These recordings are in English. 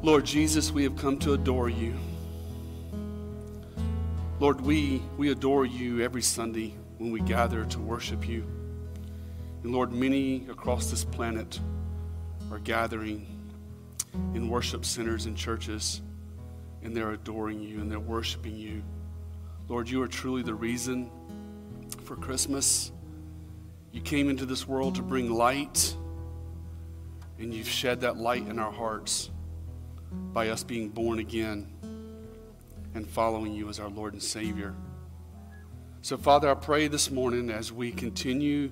Lord Jesus, we have come to adore you. Lord, we, we adore you every Sunday when we gather to worship you. And Lord, many across this planet are gathering in worship centers and churches, and they're adoring you and they're worshiping you. Lord, you are truly the reason for Christmas. You came into this world to bring light, and you've shed that light in our hearts by us being born again and following you as our Lord and Savior. So, Father, I pray this morning as we continue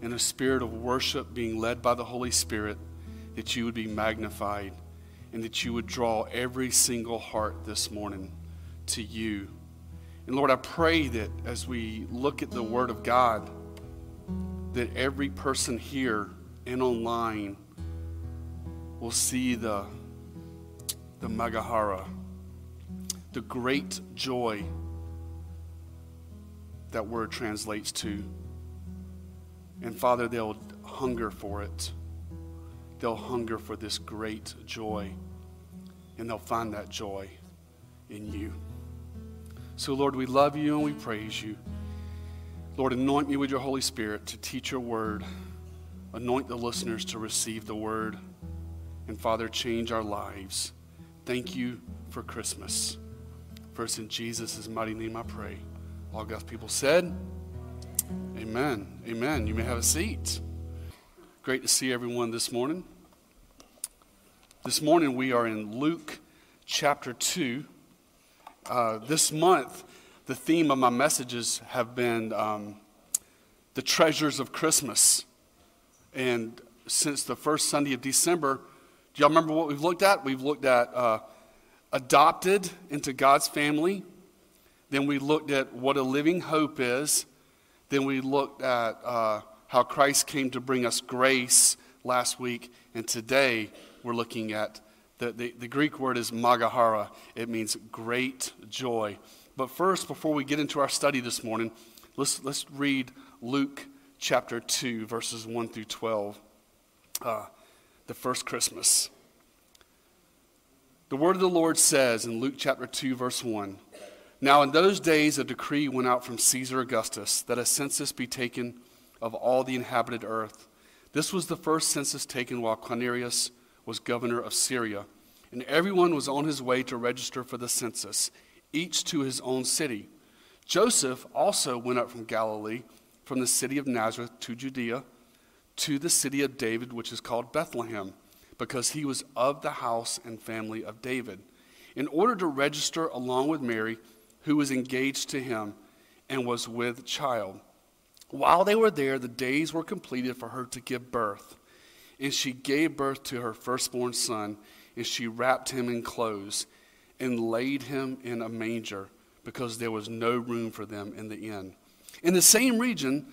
in a spirit of worship, being led by the Holy Spirit, that you would be magnified and that you would draw every single heart this morning to you. And Lord, I pray that as we look at the Word of God, that every person here and online will see the, the Magahara, the great joy that word translates to. And Father, they'll hunger for it. They'll hunger for this great joy. And they'll find that joy in you. So, Lord, we love you and we praise you. Lord, anoint me with your Holy Spirit to teach your word. Anoint the listeners to receive the word. And Father, change our lives. Thank you for Christmas. First, in Jesus' mighty name I pray. All God's people said, Amen. Amen. You may have a seat. Great to see everyone this morning. This morning we are in Luke chapter 2. Uh, this month, the theme of my messages have been um, the treasures of Christmas. And since the first Sunday of December, do y'all remember what we've looked at? We've looked at uh, adopted into God's family. Then we looked at what a living hope is. Then we looked at uh, how Christ came to bring us grace last week. And today we're looking at the, the, the Greek word is magahara. It means great joy. But first, before we get into our study this morning, let's, let's read Luke chapter 2, verses 1 through 12. Uh, the first Christmas. The word of the Lord says in Luke chapter 2, verse 1 Now in those days a decree went out from Caesar Augustus that a census be taken of all the inhabited earth. This was the first census taken while Quirinius was governor of Syria, and everyone was on his way to register for the census, each to his own city. Joseph also went up from Galilee, from the city of Nazareth to Judea, to the city of David, which is called Bethlehem, because he was of the house and family of David, in order to register along with Mary, who was engaged to him and was with child. While they were there, the days were completed for her to give birth. And she gave birth to her firstborn son, and she wrapped him in clothes and laid him in a manger because there was no room for them in the inn. In the same region,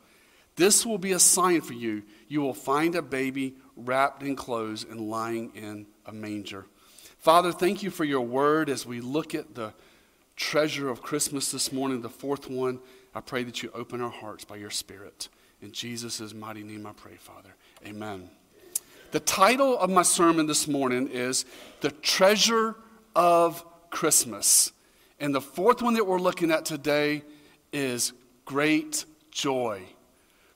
This will be a sign for you. You will find a baby wrapped in clothes and lying in a manger. Father, thank you for your word as we look at the treasure of Christmas this morning, the fourth one. I pray that you open our hearts by your Spirit. In Jesus' mighty name I pray, Father. Amen. The title of my sermon this morning is The Treasure of Christmas. And the fourth one that we're looking at today is Great Joy.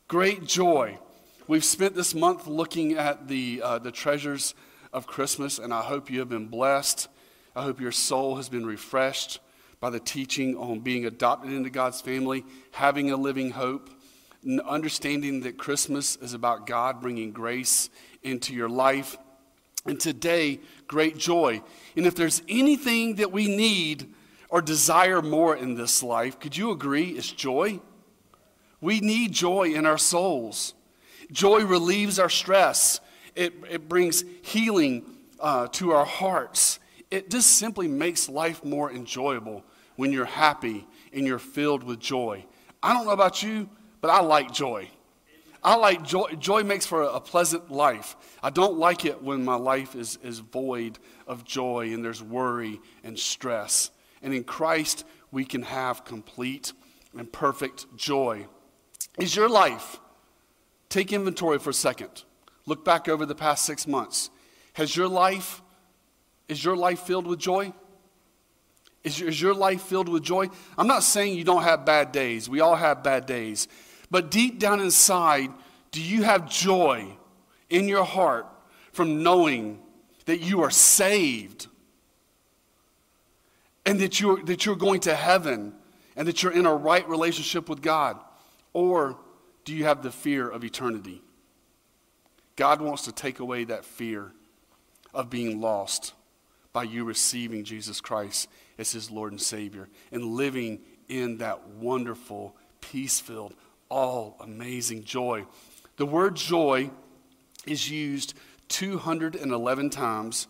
Great joy. We've spent this month looking at the, uh, the treasures of Christmas, and I hope you have been blessed. I hope your soul has been refreshed by the teaching on being adopted into God's family, having a living hope, understanding that Christmas is about God bringing grace into your life. And today, great joy. And if there's anything that we need or desire more in this life, could you agree it's joy? We need joy in our souls. Joy relieves our stress, it, it brings healing uh, to our hearts. It just simply makes life more enjoyable when you're happy and you're filled with joy. I don't know about you, but I like joy. I like joy. Joy makes for a pleasant life. I don't like it when my life is, is void of joy and there's worry and stress. And in Christ, we can have complete and perfect joy. Is your life, take inventory for a second. Look back over the past six months. Has your life, is your life filled with joy? Is your, is your life filled with joy? I'm not saying you don't have bad days. We all have bad days. But deep down inside, do you have joy in your heart from knowing that you are saved and that you're, that you're going to heaven and that you're in a right relationship with God? Or do you have the fear of eternity? God wants to take away that fear of being lost by you receiving Jesus Christ as his Lord and Savior and living in that wonderful, peace filled, all amazing joy. The word joy is used 211 times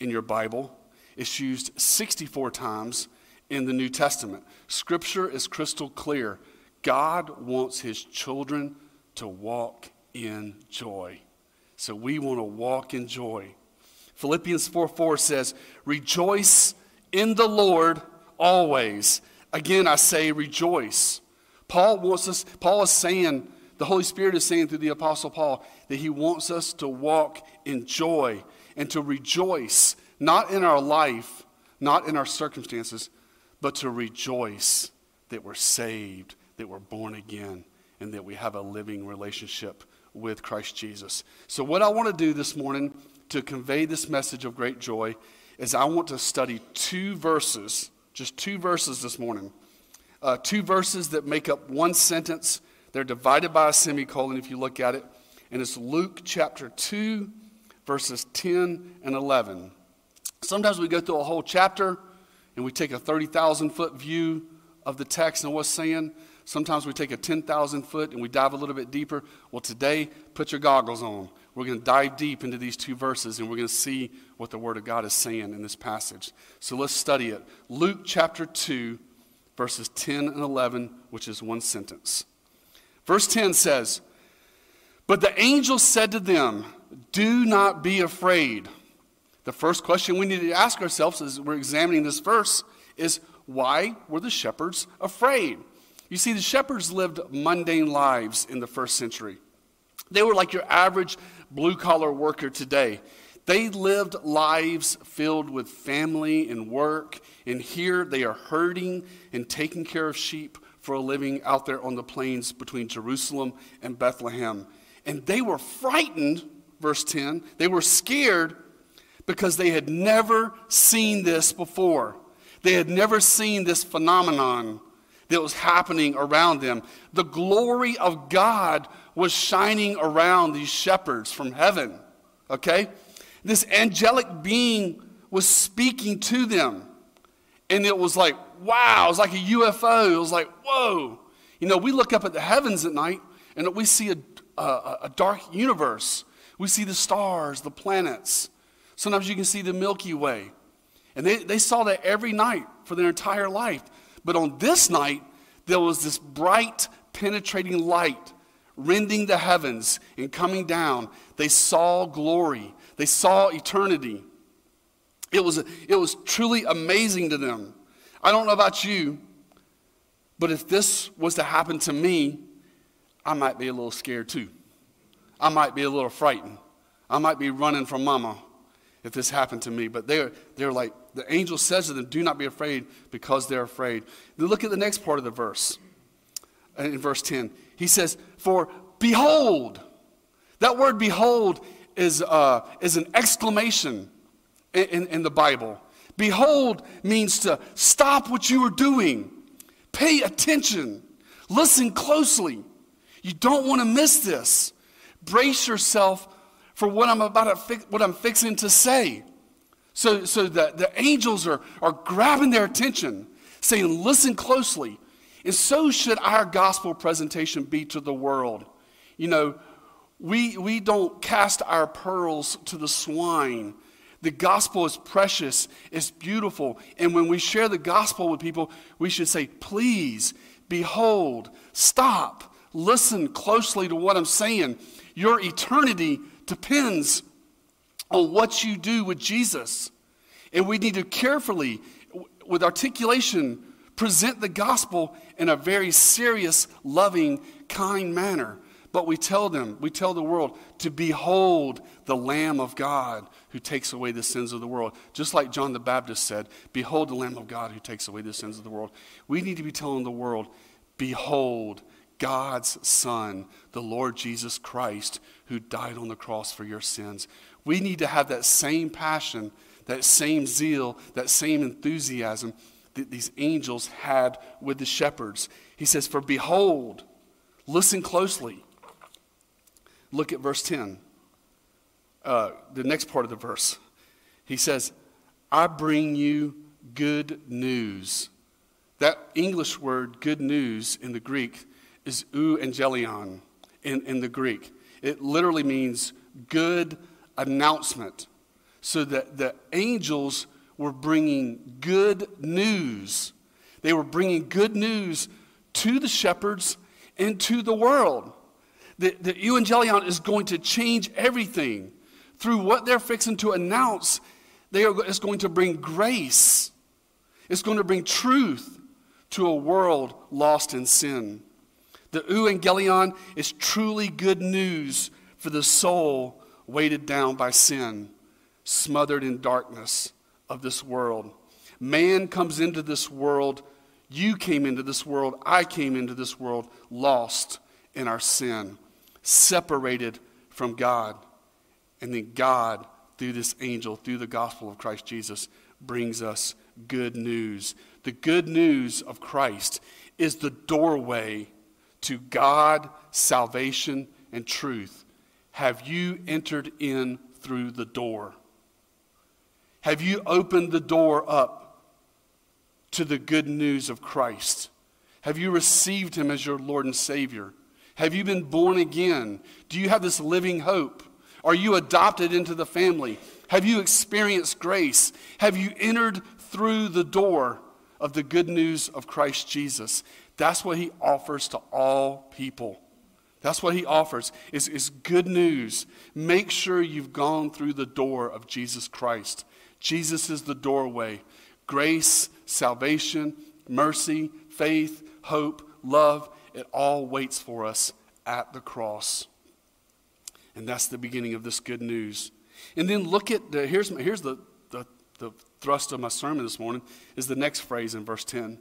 in your Bible, it's used 64 times in the New Testament. Scripture is crystal clear. God wants his children to walk in joy. So we want to walk in joy. Philippians 4 4 says, Rejoice in the Lord always. Again, I say rejoice. Paul wants us, Paul is saying, the Holy Spirit is saying through the Apostle Paul that he wants us to walk in joy and to rejoice, not in our life, not in our circumstances, but to rejoice that we're saved, that we're born again, and that we have a living relationship with Christ Jesus. So, what I want to do this morning to convey this message of great joy is I want to study two verses, just two verses this morning. Uh, two verses that make up one sentence. They're divided by a semicolon if you look at it. And it's Luke chapter 2, verses 10 and 11. Sometimes we go through a whole chapter and we take a 30,000 foot view of the text and what's saying. Sometimes we take a 10,000 foot and we dive a little bit deeper. Well, today, put your goggles on. We're going to dive deep into these two verses and we're going to see what the Word of God is saying in this passage. So let's study it. Luke chapter 2, verses 10 and 11, which is one sentence. Verse 10 says, But the angel said to them, Do not be afraid. The first question we need to ask ourselves as we're examining this verse is why were the shepherds afraid? You see, the shepherds lived mundane lives in the first century. They were like your average blue collar worker today. They lived lives filled with family and work, and here they are herding and taking care of sheep for a living out there on the plains between Jerusalem and Bethlehem. And they were frightened, verse 10, they were scared because they had never seen this before. They had never seen this phenomenon that was happening around them. The glory of God was shining around these shepherds from heaven. Okay? This angelic being was speaking to them. And it was like, wow, it was like a UFO. It was like, whoa. You know, we look up at the heavens at night and we see a, a, a dark universe. We see the stars, the planets. Sometimes you can see the Milky Way. And they, they saw that every night for their entire life. But on this night, there was this bright, penetrating light rending the heavens and coming down. They saw glory, they saw eternity. It was, it was truly amazing to them. I don't know about you, but if this was to happen to me, I might be a little scared too. I might be a little frightened. I might be running from mama if this happened to me. But they're, they're like, the angel says to them, Do not be afraid because they're afraid. Then look at the next part of the verse. In verse 10, he says, For behold, that word behold is, uh, is an exclamation in, in, in the Bible. Behold means to stop what you are doing, pay attention, listen closely. You don't want to miss this. Brace yourself for what I'm about to fi- what I'm fixing to say. So, so the, the angels are, are grabbing their attention, saying, Listen closely. And so should our gospel presentation be to the world. You know, we, we don't cast our pearls to the swine The gospel is precious, it's beautiful. And when we share the gospel with people, we should say, please, behold, stop, listen closely to what I'm saying. Your eternity depends on what you do with Jesus. And we need to carefully, with articulation, present the gospel in a very serious, loving, kind manner. But we tell them, we tell the world to behold the Lamb of God who takes away the sins of the world. Just like John the Baptist said, Behold the Lamb of God who takes away the sins of the world. We need to be telling the world, Behold God's Son, the Lord Jesus Christ, who died on the cross for your sins. We need to have that same passion, that same zeal, that same enthusiasm that these angels had with the shepherds. He says, For behold, listen closely. Look at verse 10, uh, the next part of the verse. He says, I bring you good news. That English word, good news, in the Greek is euangelion in, in the Greek. It literally means good announcement. So that the angels were bringing good news. They were bringing good news to the shepherds and to the world. The, the evangelion is going to change everything. Through what they're fixing to announce, they are, it's going to bring grace. It's going to bring truth to a world lost in sin. The evangelion is truly good news for the soul weighted down by sin, smothered in darkness of this world. Man comes into this world, you came into this world, I came into this world lost in our sin separated from God. And then God, through this angel, through the gospel of Christ Jesus, brings us good news. The good news of Christ is the doorway to God, salvation, and truth. Have you entered in through the door? Have you opened the door up to the good news of Christ? Have you received him as your Lord and Savior? Have you been born again? Do you have this living hope? Are you adopted into the family? Have you experienced grace? Have you entered through the door of the good news of Christ Jesus? That's what he offers to all people. That's what he offers is, is good news. Make sure you've gone through the door of Jesus Christ. Jesus is the doorway. Grace, salvation, mercy, faith, hope, love, it all waits for us at the cross. And that's the beginning of this good news. And then look at the, here's, here's the, the, the thrust of my sermon this morning is the next phrase in verse 10.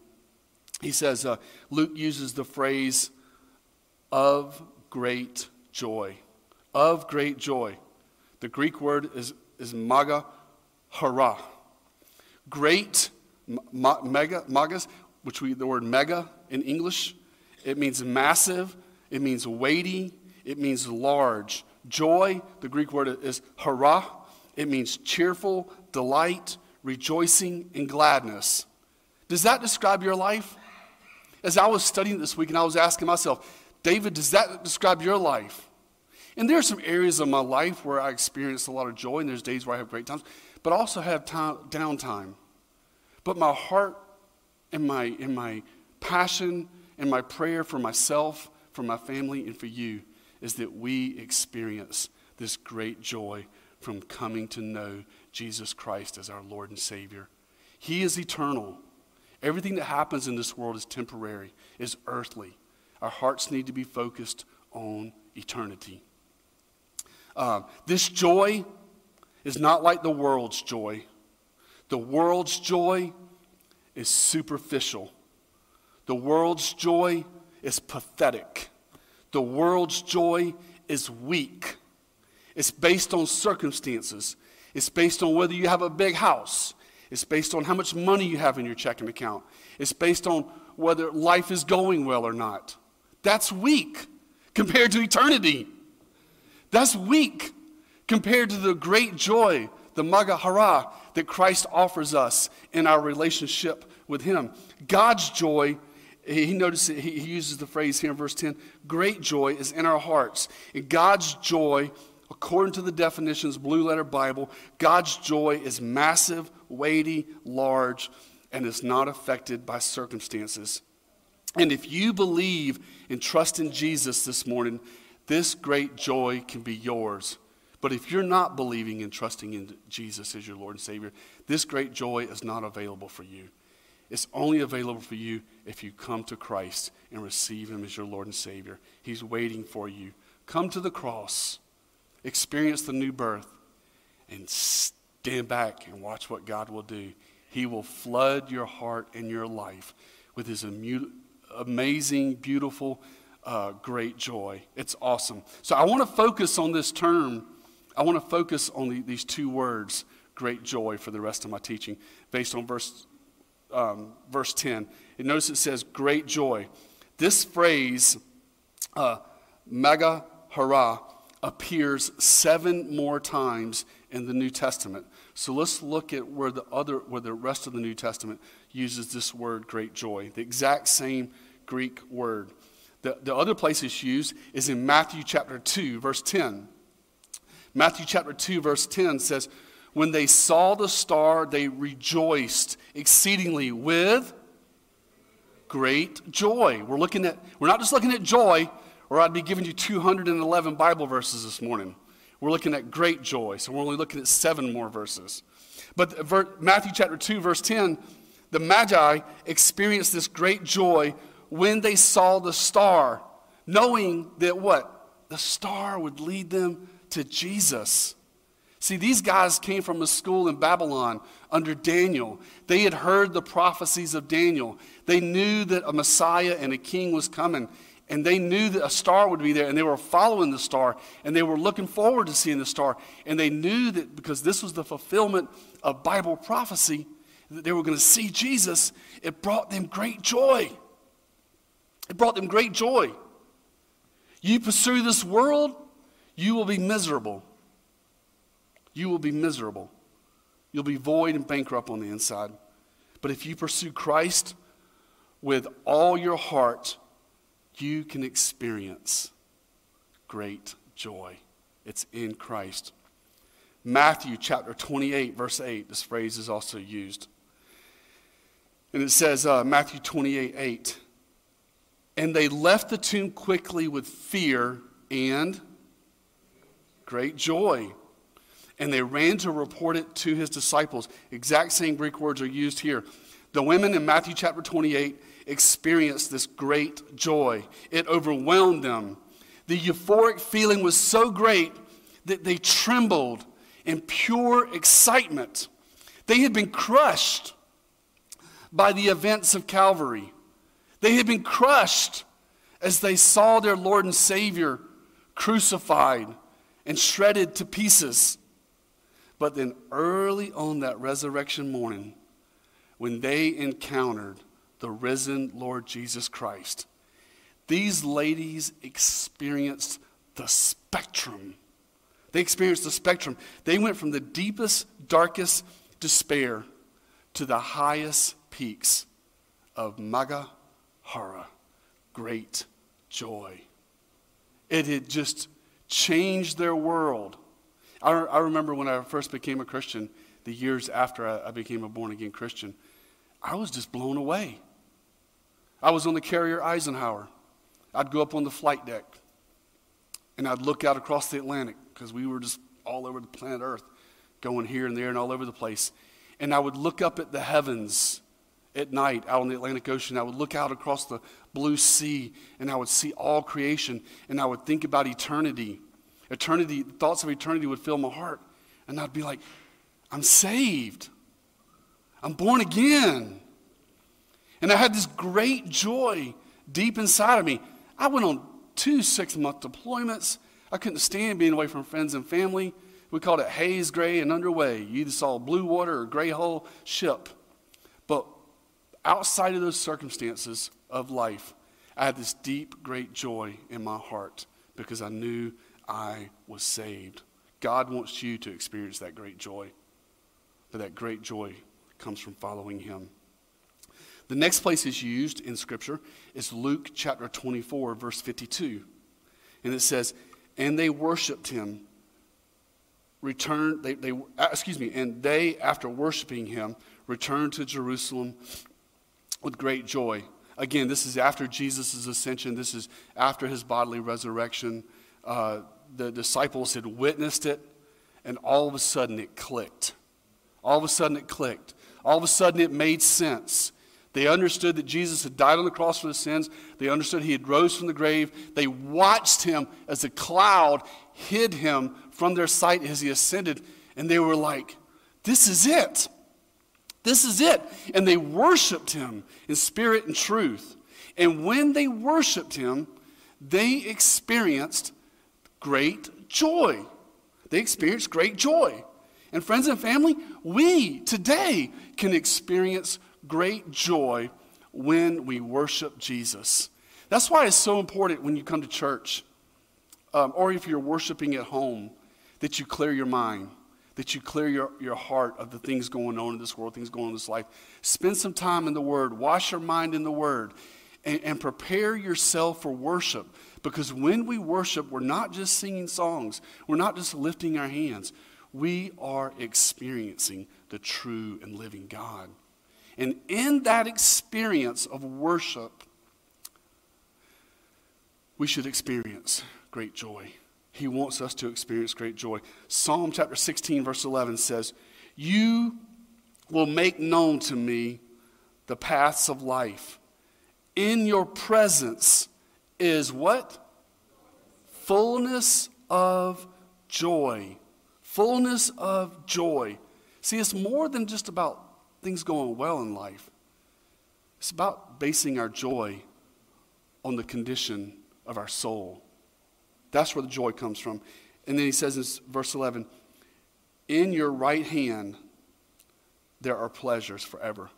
He says, uh, Luke uses the phrase of great joy. Of great joy. The Greek word is, is maga hara. Great, ma, mega, magas, which we, the word mega in English, it means massive, it means weighty, it means large. Joy, the Greek word is hara, it means cheerful, delight, rejoicing, and gladness. Does that describe your life? As I was studying this week and I was asking myself, David, does that describe your life? And there are some areas of my life where I experience a lot of joy, and there's days where I have great times, but I also have time, downtime. But my heart and my, and my passion and my prayer for myself, for my family, and for you is that we experience this great joy from coming to know Jesus Christ as our Lord and Savior. He is eternal. Everything that happens in this world is temporary, is earthly. Our hearts need to be focused on eternity. Uh, this joy is not like the world's joy. The world's joy is superficial. The world's joy is pathetic. The world's joy is weak. It's based on circumstances. It's based on whether you have a big house. It's based on how much money you have in your checking account. It's based on whether life is going well or not. That's weak compared to eternity. That's weak compared to the great joy, the Magahara, that Christ offers us in our relationship with Him. God's joy he notices he, uses the phrase here in verse 10 great joy is in our hearts and god's joy according to the definitions, Blue Letter Bible, God's joy is massive, weighty, large, and is not affected by circumstances. And if you believe and trust in Jesus this morning, this great joy can be yours. But if you're not believing and trusting in Jesus as your Lord and Savior, this great joy is not available for you. It's only available for you if you come to Christ and receive Him as your Lord and Savior. He's waiting for you. Come to the cross, experience the new birth, and stand back and watch what God will do. He will flood your heart and your life with His amazing, beautiful, uh, great joy. It's awesome. So I want to focus on this term. I want to focus on the, these two words, great joy, for the rest of my teaching, based on verse um, verse 10. And notice it says, great joy. This phrase, uh, mega hara, appears seven more times in the New Testament. So let's look at where the other, where the rest of the New Testament uses this word great joy, the exact same Greek word. The, the other place it's used is in Matthew chapter 2, verse 10. Matthew chapter 2, verse 10 says, when they saw the star, they rejoiced exceedingly with great joy. We're looking at, we're not just looking at joy, or I'd be giving you 211 Bible verses this morning. We're looking at great joy, so we're only looking at seven more verses. But Matthew chapter 2, verse 10, the Magi experienced this great joy when they saw the star, knowing that what? The star would lead them to Jesus. See, these guys came from a school in Babylon under Daniel. They had heard the prophecies of Daniel. They knew that a Messiah and a king was coming. And they knew that a star would be there, and they were following the star, and they were looking forward to seeing the star. And they knew that because this was the fulfillment of Bible prophecy, that they were going to see Jesus, it brought them great joy. It brought them great joy. You pursue this world, you will be miserable you will be miserable. You'll be void and bankrupt on the inside. But if you pursue Christ with all your heart, you can experience great joy. It's in Christ. Matthew chapter 28, verse 8, this phrase is also used. And it says, uh, Matthew 28, 8, and they left the tomb quickly with fear and great joy and they ran to report it to his disciples. Exact same Greek words are used here. The women in Matthew chapter 28 experienced this great joy, it overwhelmed them. The euphoric feeling was so great that they trembled in pure excitement. They had been crushed by the events of Calvary. They had been crushed as they saw their Lord and Savior crucified and shredded to pieces. But then early on that resurrection morning, when they encountered the risen Lord Jesus Christ, these ladies experienced the spectrum. They experienced the spectrum. They went from the deepest, darkest despair to the highest peaks of Maga Hara, great joy. It had just changed their world. I, I remember when I first became a Christian, the years after I, I became a born again Christian, I was just blown away. I was on the carrier Eisenhower. I'd go up on the flight deck and I'd look out across the Atlantic because we were just all over the planet Earth, going here and there and all over the place. And I would look up at the heavens at night out on the Atlantic Ocean. I would look out across the blue sea and I would see all creation and I would think about eternity Eternity, thoughts of eternity would fill my heart. And I'd be like, I'm saved. I'm born again. And I had this great joy deep inside of me. I went on two six month deployments. I couldn't stand being away from friends and family. We called it haze, gray, and underway. You either saw blue water or gray hull ship. But outside of those circumstances of life, I had this deep, great joy in my heart because I knew I was saved. God wants you to experience that great joy, but that great joy comes from following Him. The next place is used in Scripture is Luke chapter 24, verse 52. And it says, And they worshiped him, returned, they, they, uh, excuse me, and they, after worshiping him, returned to Jerusalem with great joy. Again, this is after Jesus' ascension, this is after his bodily resurrection. Uh, the disciples had witnessed it, and all of a sudden it clicked. All of a sudden it clicked. All of a sudden it made sense. They understood that Jesus had died on the cross for the sins. They understood he had rose from the grave. They watched him as a cloud hid him from their sight as he ascended. And they were like, This is it. This is it. And they worshiped him in spirit and truth. And when they worshiped him, they experienced great joy. They experienced great joy. And friends and family, we today can experience great joy when we worship Jesus. That's why it's so important when you come to church, um, or if you're worshiping at home, that you clear your mind, that you clear your, your heart of the things going on in this world, things going on in this life. Spend some time in the Word, wash your mind in the Word, and, and prepare yourself for worship. Because when we worship, we're not just singing songs, we're not just lifting our hands, we are experiencing the true and living God. And in that experience of worship, we should experience great joy. He wants us to experience great joy. Psalm chapter 16, verse 11 says, You will make known to me the paths of life. In your presence is what? Fullness of joy. Fullness of joy. See, it's more than just about things going well in life. It's about basing our joy on the condition of our soul. That's where the joy comes from. And then he says in verse 11, In your right hand there are pleasures forever.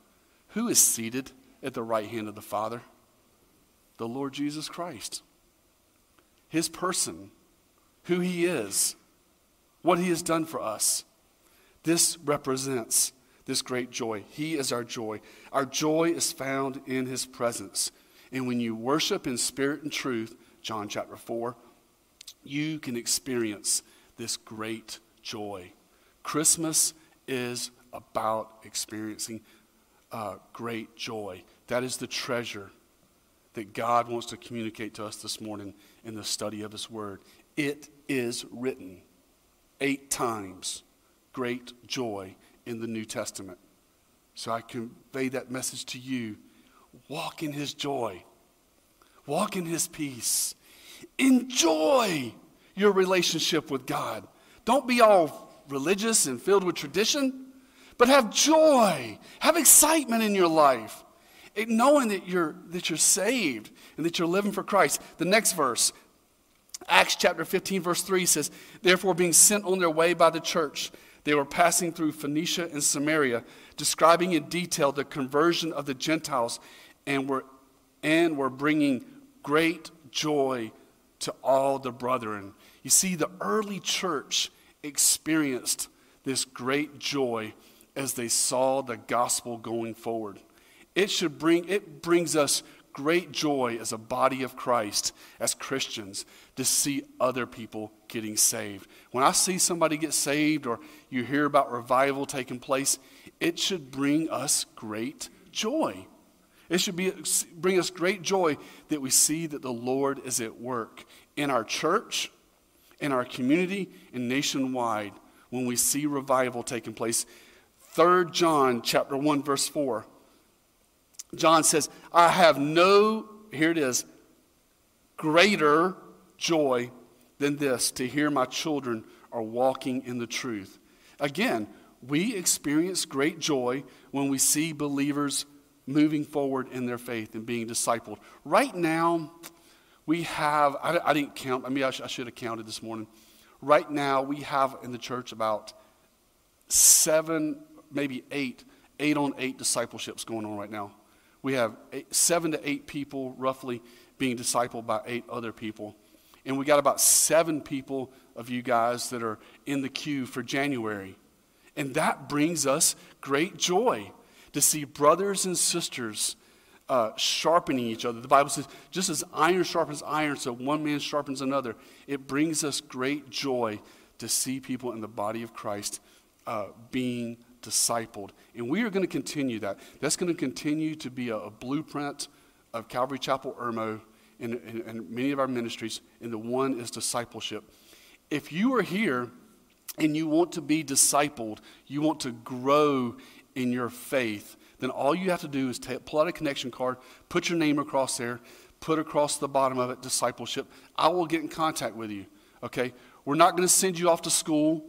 Who is seated at the right hand of the Father? The Lord Jesus Christ. His person, who he is, what he has done for us. This represents this great joy. He is our joy. Our joy is found in his presence. And when you worship in spirit and truth, John chapter 4, you can experience this great joy. Christmas is about experiencing uh, great joy. That is the treasure that God wants to communicate to us this morning in the study of His Word. It is written eight times great joy in the New Testament. So I convey that message to you. Walk in his joy, walk in his peace. Enjoy your relationship with God. Don't be all religious and filled with tradition, but have joy, have excitement in your life, knowing that you're, that you're saved and that you're living for Christ. The next verse, Acts chapter 15, verse 3 says, Therefore, being sent on their way by the church, they were passing through Phoenicia and Samaria, describing in detail the conversion of the Gentiles and were, and were bringing great joy to all the brethren. You see, the early church experienced this great joy as they saw the gospel going forward. It should bring, it brings us great joy as a body of Christ, as Christians, to see other people getting saved. When I see somebody get saved or you hear about revival taking place, it should bring us great joy. It should be, bring us great joy that we see that the Lord is at work in our church, in our community, and nationwide when we see revival taking place. 3 John chapter 1 verse 4 John says, I have no, here it is, greater joy than this to hear my children are walking in the truth. Again, we experience great joy when we see believers moving forward in their faith and being discipled. Right now, we have, I, I didn't count, I mean, I, sh- I should have counted this morning. Right now, we have in the church about seven, maybe eight, eight on eight discipleships going on right now. We have eight, seven to eight people roughly being discipled by eight other people. And we got about seven people of you guys that are in the queue for January. And that brings us great joy to see brothers and sisters uh, sharpening each other. The Bible says, just as iron sharpens iron, so one man sharpens another. It brings us great joy to see people in the body of Christ uh, being discipled. And we are going to continue that. That's going to continue to be a, a blueprint of Calvary Chapel Irmo and, and, and many of our ministries. And the one is discipleship. If you are here and you want to be discipled, you want to grow in your faith, then all you have to do is pull out a connection card, put your name across there, put across the bottom of it discipleship. I will get in contact with you. Okay? We're not going to send you off to school.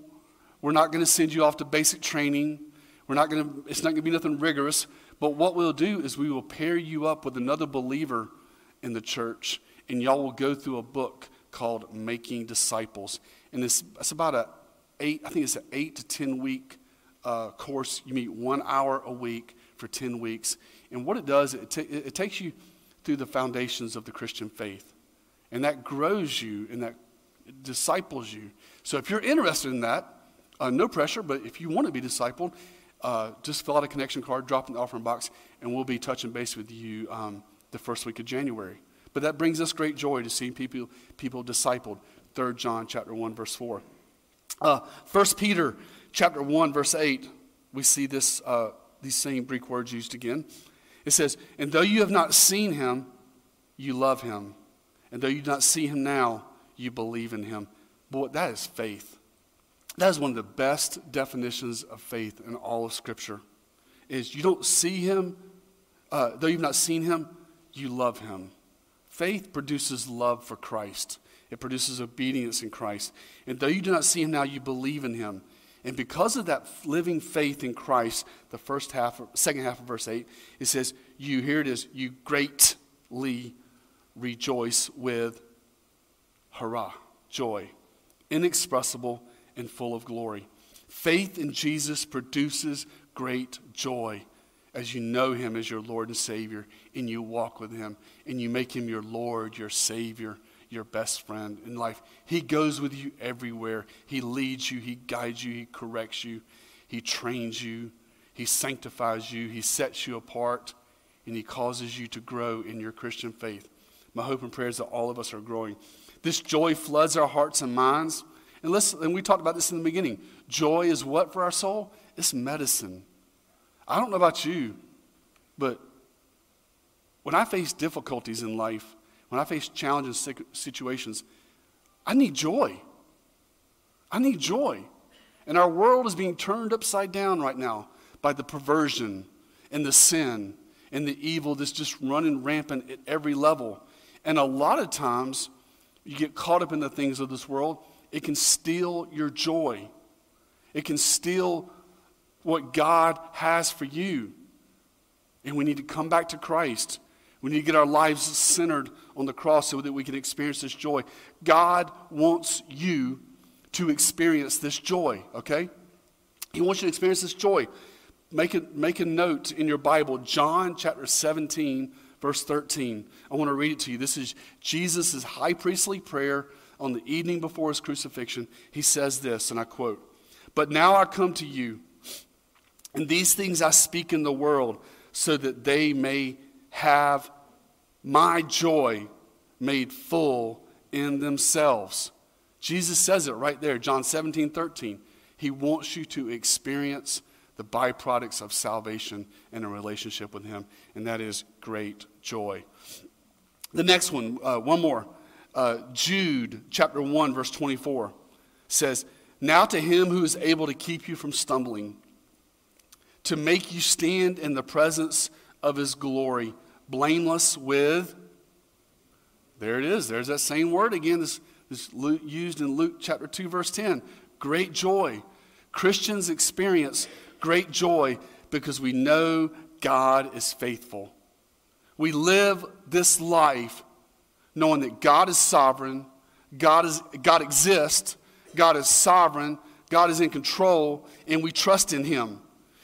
We're not going to send you off to basic training. We're not going to, it's not going to be nothing rigorous. But what we'll do is we will pair you up with another believer in the church, and y'all will go through a book called Making Disciples. And it's, it's about a eight, I think it's an eight to 10 week uh, course. You meet one hour a week for 10 weeks. And what it does, it, ta- it takes you through the foundations of the Christian faith. And that grows you and that disciples you. So if you're interested in that, uh, no pressure, but if you want to be discipled, uh, just fill out a connection card, drop in the offering box, and we'll be touching base with you um, the first week of January. But that brings us great joy to see people, people discipled. 3 John chapter 1, verse 4. Uh, 1 Peter chapter 1, verse 8, we see this, uh, these same Greek words used again. It says, And though you have not seen him, you love him. And though you do not see him now, you believe in him. Boy, that is faith. That is one of the best definitions of faith in all of Scripture. Is you don't see him, uh, though you've not seen him, you love him. Faith produces love for Christ. It produces obedience in Christ. And though you do not see him now, you believe in him. And because of that living faith in Christ, the first half, second half of verse 8, it says, You, here it is, you greatly rejoice with hurrah, joy, inexpressible and full of glory. Faith in Jesus produces great joy as you know him as your Lord and Savior and you walk with him and you make him your Lord, your Savior, your best friend in life. He goes with you everywhere. He leads you, He guides you, He corrects you, He trains you, He sanctifies you, He sets you apart, and He causes you to grow in your Christian faith. My hope and prayer is that all of us are growing. This joy floods our hearts and minds. And, listen, and we talked about this in the beginning. Joy is what for our soul? It's medicine. I don't know about you, but when I face difficulties in life, when I face challenging situations, I need joy. I need joy. And our world is being turned upside down right now by the perversion and the sin and the evil that's just running rampant at every level. And a lot of times, you get caught up in the things of this world, it can steal your joy. It can steal what God has for you. And we need to come back to Christ. We need to get our lives centered on the cross so that we can experience this joy. God wants you to experience this joy, okay? He wants you to experience this joy. Make a, make a note in your Bible, John chapter 17, verse 13. I want to read it to you. This is Jesus' high priestly prayer on the evening before his crucifixion. He says this, and I quote But now I come to you, and these things I speak in the world, so that they may have my joy made full in themselves. Jesus says it right there, John 17, 13. He wants you to experience the byproducts of salvation and a relationship with Him, and that is great joy. The next one, uh, one more. Uh, Jude chapter 1, verse 24 says, Now to Him who is able to keep you from stumbling, to make you stand in the presence of his glory, blameless with, there it is, there's that same word again, this, this used in Luke chapter 2, verse 10. Great joy. Christians experience great joy because we know God is faithful. We live this life knowing that God is sovereign, God, is, God exists, God is sovereign, God is in control, and we trust in Him.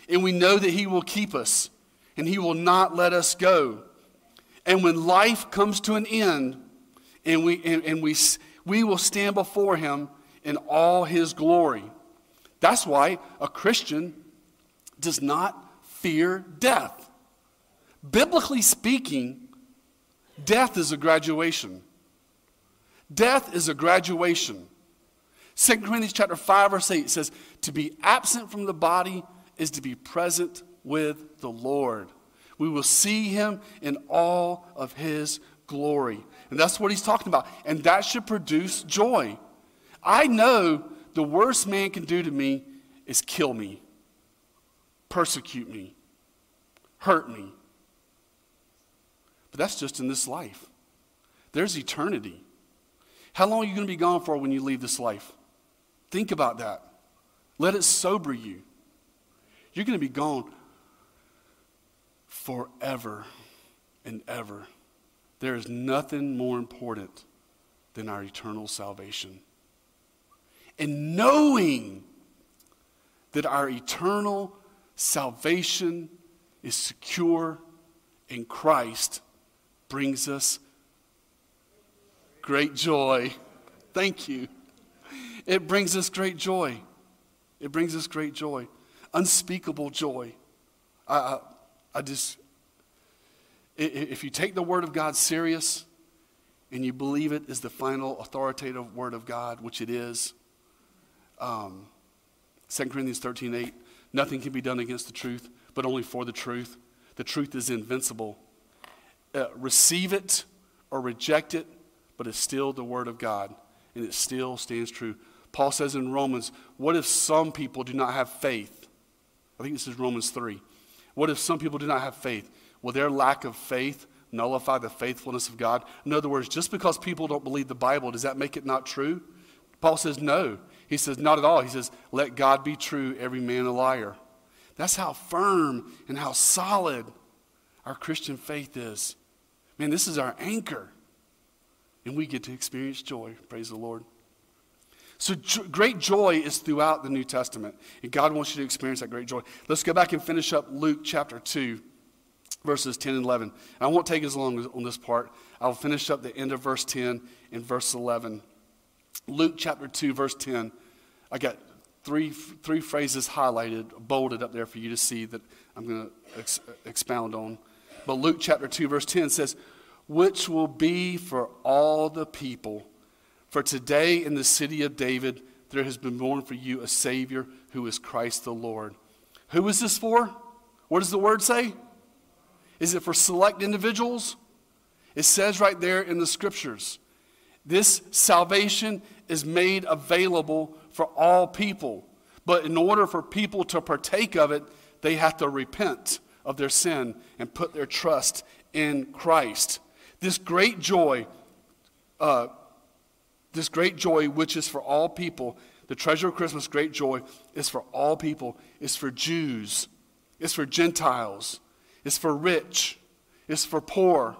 And we know that He will keep us and He will not let us go. And when life comes to an end, and we, and, and we, we will stand before Him in all His glory. That's why a Christian does not fear death. Biblically speaking, death is a graduation. Death is a graduation. 2 Corinthians chapter 5, verse 8 says, To be absent from the body is to be present with the Lord. We will see him in all of his glory. And that's what he's talking about. And that should produce joy. I know the worst man can do to me is kill me, persecute me, hurt me. But that's just in this life. There's eternity. How long are you going to be gone for when you leave this life? Think about that. Let it sober you. You're going to be gone forever and ever. There is nothing more important than our eternal salvation. And knowing that our eternal salvation is secure in Christ brings us great joy. Thank you. It brings us great joy. It brings us great joy, unspeakable joy. I, I, I just, if you take the Word of God serious and you believe it is the final authoritative Word of God, which it is, um, 2 Corinthians 13 8, nothing can be done against the truth, but only for the truth. The truth is invincible. Uh, receive it or reject it, but it's still the Word of God, and it still stands true. Paul says in Romans, What if some people do not have faith? I think this is Romans 3. What if some people do not have faith? Will their lack of faith nullify the faithfulness of God? In other words, just because people don't believe the Bible, does that make it not true? Paul says, No. He says, Not at all. He says, Let God be true, every man a liar. That's how firm and how solid our Christian faith is. Man, this is our anchor. And we get to experience joy. Praise the Lord. So, great joy is throughout the New Testament, and God wants you to experience that great joy. Let's go back and finish up Luke chapter 2, verses 10 and 11. I won't take as long on this part. I'll finish up the end of verse 10 and verse 11. Luke chapter 2, verse 10. I got three, three phrases highlighted, bolded up there for you to see that I'm going to ex- expound on. But Luke chapter 2, verse 10 says, Which will be for all the people for today in the city of David, there has been born for you a Savior who is Christ the Lord. Who is this for? What does the word say? Is it for select individuals? It says right there in the scriptures this salvation is made available for all people. But in order for people to partake of it, they have to repent of their sin and put their trust in Christ. This great joy uh, this great joy, which is for all people, the treasure of Christmas, great joy, is for all people. It's for Jews, it's for Gentiles, it's for rich, it's for poor,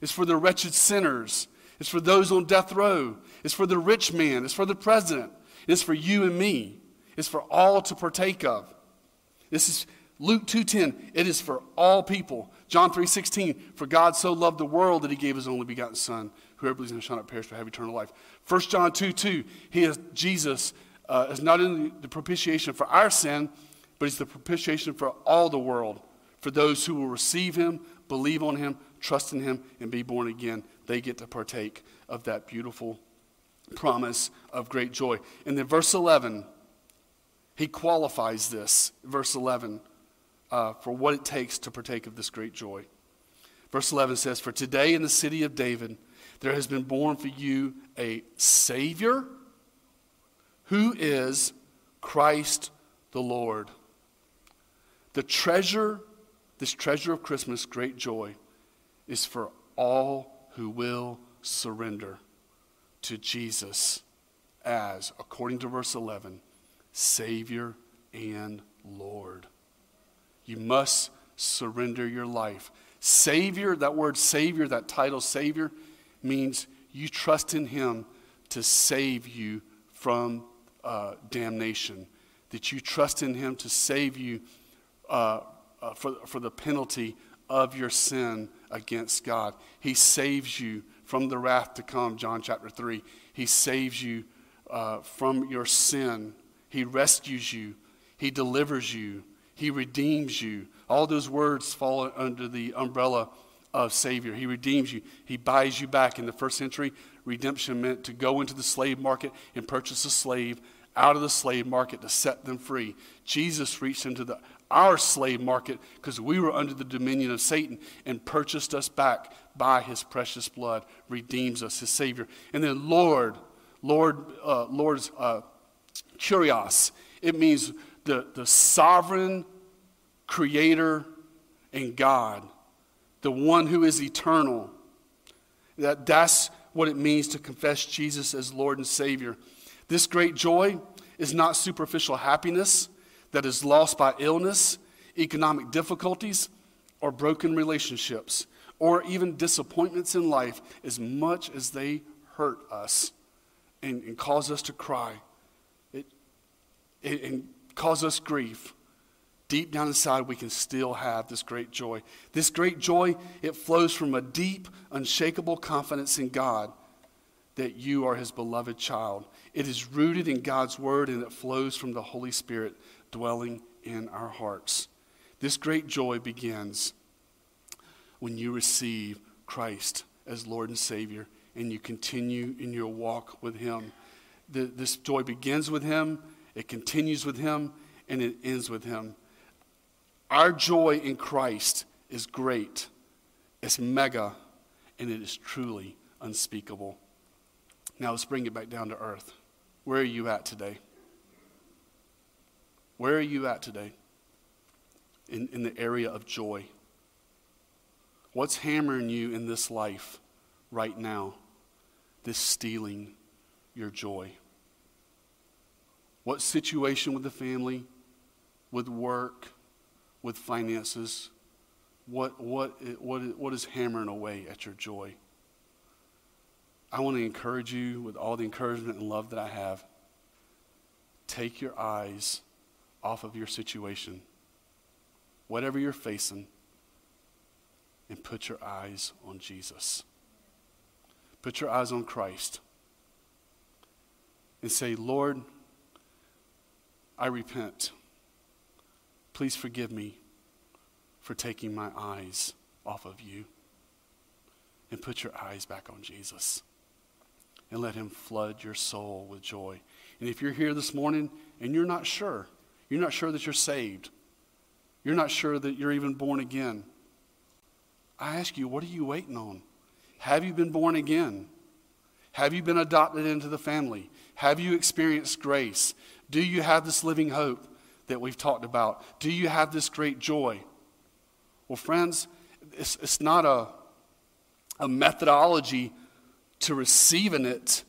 it's for the wretched sinners, it's for those on death row, it's for the rich man, it's for the president, it's for you and me. It's for all to partake of. This is Luke 2:10. It is for all people. John 3:16. For God so loved the world that he gave his only begotten son Whoever believes in him shall not perish but have eternal life. 1 John 2 2, he is, Jesus uh, is not in the propitiation for our sin, but he's the propitiation for all the world. For those who will receive him, believe on him, trust in him, and be born again, they get to partake of that beautiful promise of great joy. And then verse 11, he qualifies this, verse 11, uh, for what it takes to partake of this great joy. Verse 11 says, For today in the city of David, there has been born for you a Savior who is Christ the Lord. The treasure, this treasure of Christmas, great joy, is for all who will surrender to Jesus as, according to verse 11, Savior and Lord. You must surrender your life. Savior, that word Savior, that title Savior, means you trust in Him to save you from uh, damnation, that you trust in Him to save you uh, uh, for, for the penalty of your sin against God. He saves you from the wrath to come, John chapter 3. He saves you uh, from your sin. He rescues you. He delivers you. He redeems you. All those words fall under the umbrella of Savior. He redeems you. He buys you back. In the first century, redemption meant to go into the slave market and purchase a slave out of the slave market to set them free. Jesus reached into the, our slave market because we were under the dominion of Satan and purchased us back by his precious blood, redeems us, his Savior. And then Lord, Lord, uh, Lord's uh, kurios, it means the, the sovereign creator and God, the one who is eternal. That, that's what it means to confess Jesus as Lord and Savior. This great joy is not superficial happiness that is lost by illness, economic difficulties, or broken relationships, or even disappointments in life, as much as they hurt us and, and cause us to cry it, it, and cause us grief. Deep down inside, we can still have this great joy. This great joy, it flows from a deep, unshakable confidence in God that you are his beloved child. It is rooted in God's word and it flows from the Holy Spirit dwelling in our hearts. This great joy begins when you receive Christ as Lord and Savior and you continue in your walk with him. The, this joy begins with him, it continues with him, and it ends with him. Our joy in Christ is great, it's mega, and it is truly unspeakable. Now let's bring it back down to earth. Where are you at today? Where are you at today in, in the area of joy? What's hammering you in this life right now? This stealing your joy? What situation with the family, with work, with finances? What, what, what, what is hammering away at your joy? I want to encourage you with all the encouragement and love that I have. Take your eyes off of your situation, whatever you're facing, and put your eyes on Jesus. Put your eyes on Christ and say, Lord, I repent. Please forgive me for taking my eyes off of you. And put your eyes back on Jesus and let Him flood your soul with joy. And if you're here this morning and you're not sure, you're not sure that you're saved, you're not sure that you're even born again, I ask you, what are you waiting on? Have you been born again? Have you been adopted into the family? Have you experienced grace? Do you have this living hope that we've talked about? Do you have this great joy? Well, friends, it's, it's not a, a methodology to receiving it,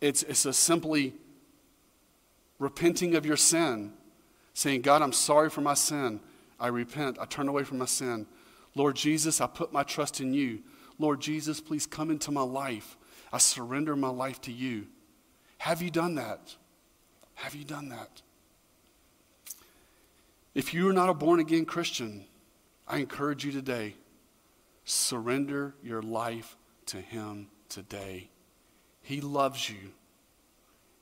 it's, it's a simply repenting of your sin, saying, God, I'm sorry for my sin. I repent. I turn away from my sin. Lord Jesus, I put my trust in you. Lord Jesus, please come into my life. I surrender my life to you. Have you done that? Have you done that? If you are not a born again Christian, I encourage you today surrender your life to Him today. He loves you,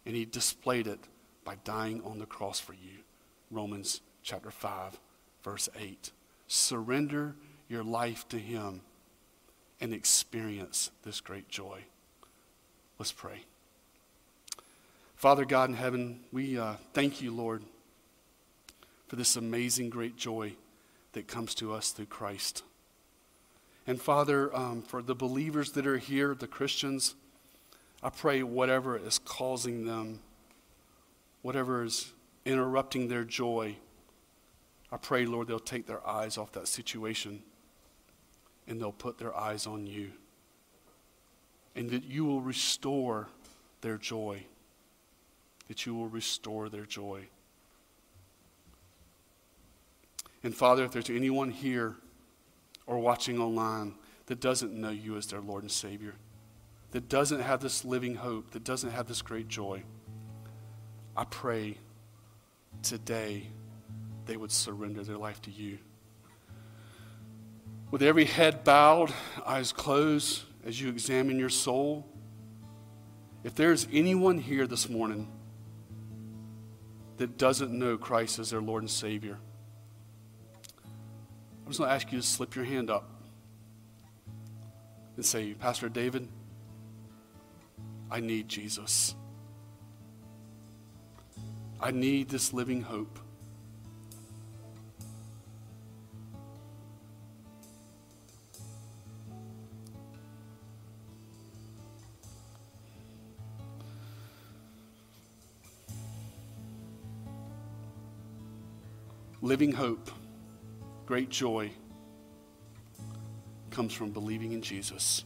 and He displayed it by dying on the cross for you. Romans chapter 5, verse 8. Surrender your life to Him and experience this great joy. Let's pray. Father God in heaven, we uh, thank you, Lord, for this amazing great joy that comes to us through Christ. And Father, um, for the believers that are here, the Christians, I pray whatever is causing them, whatever is interrupting their joy, I pray, Lord, they'll take their eyes off that situation and they'll put their eyes on you. And that you will restore their joy. That you will restore their joy. And Father, if there's anyone here, or watching online that doesn't know you as their Lord and Savior, that doesn't have this living hope, that doesn't have this great joy, I pray today they would surrender their life to you. With every head bowed, eyes closed, as you examine your soul, if there's anyone here this morning that doesn't know Christ as their Lord and Savior, I'm just going to ask you to slip your hand up and say, Pastor David, I need Jesus. I need this living hope. Living hope, great joy comes from believing in Jesus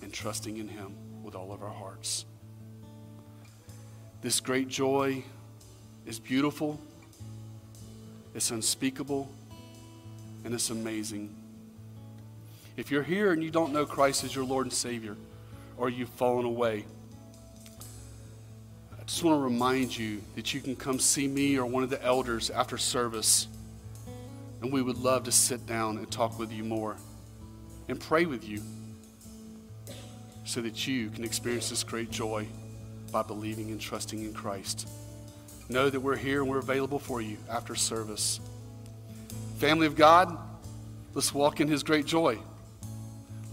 and trusting in Him with all of our hearts. This great joy is beautiful, it's unspeakable, and it's amazing. If you're here and you don't know Christ as your Lord and Savior, or you've fallen away, just want to remind you that you can come see me or one of the elders after service, and we would love to sit down and talk with you more and pray with you so that you can experience this great joy by believing and trusting in Christ. Know that we're here and we're available for you after service. Family of God, let's walk in His great joy.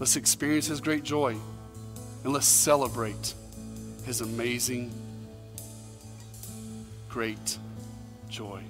Let's experience His great joy. And let's celebrate His amazing, great joy.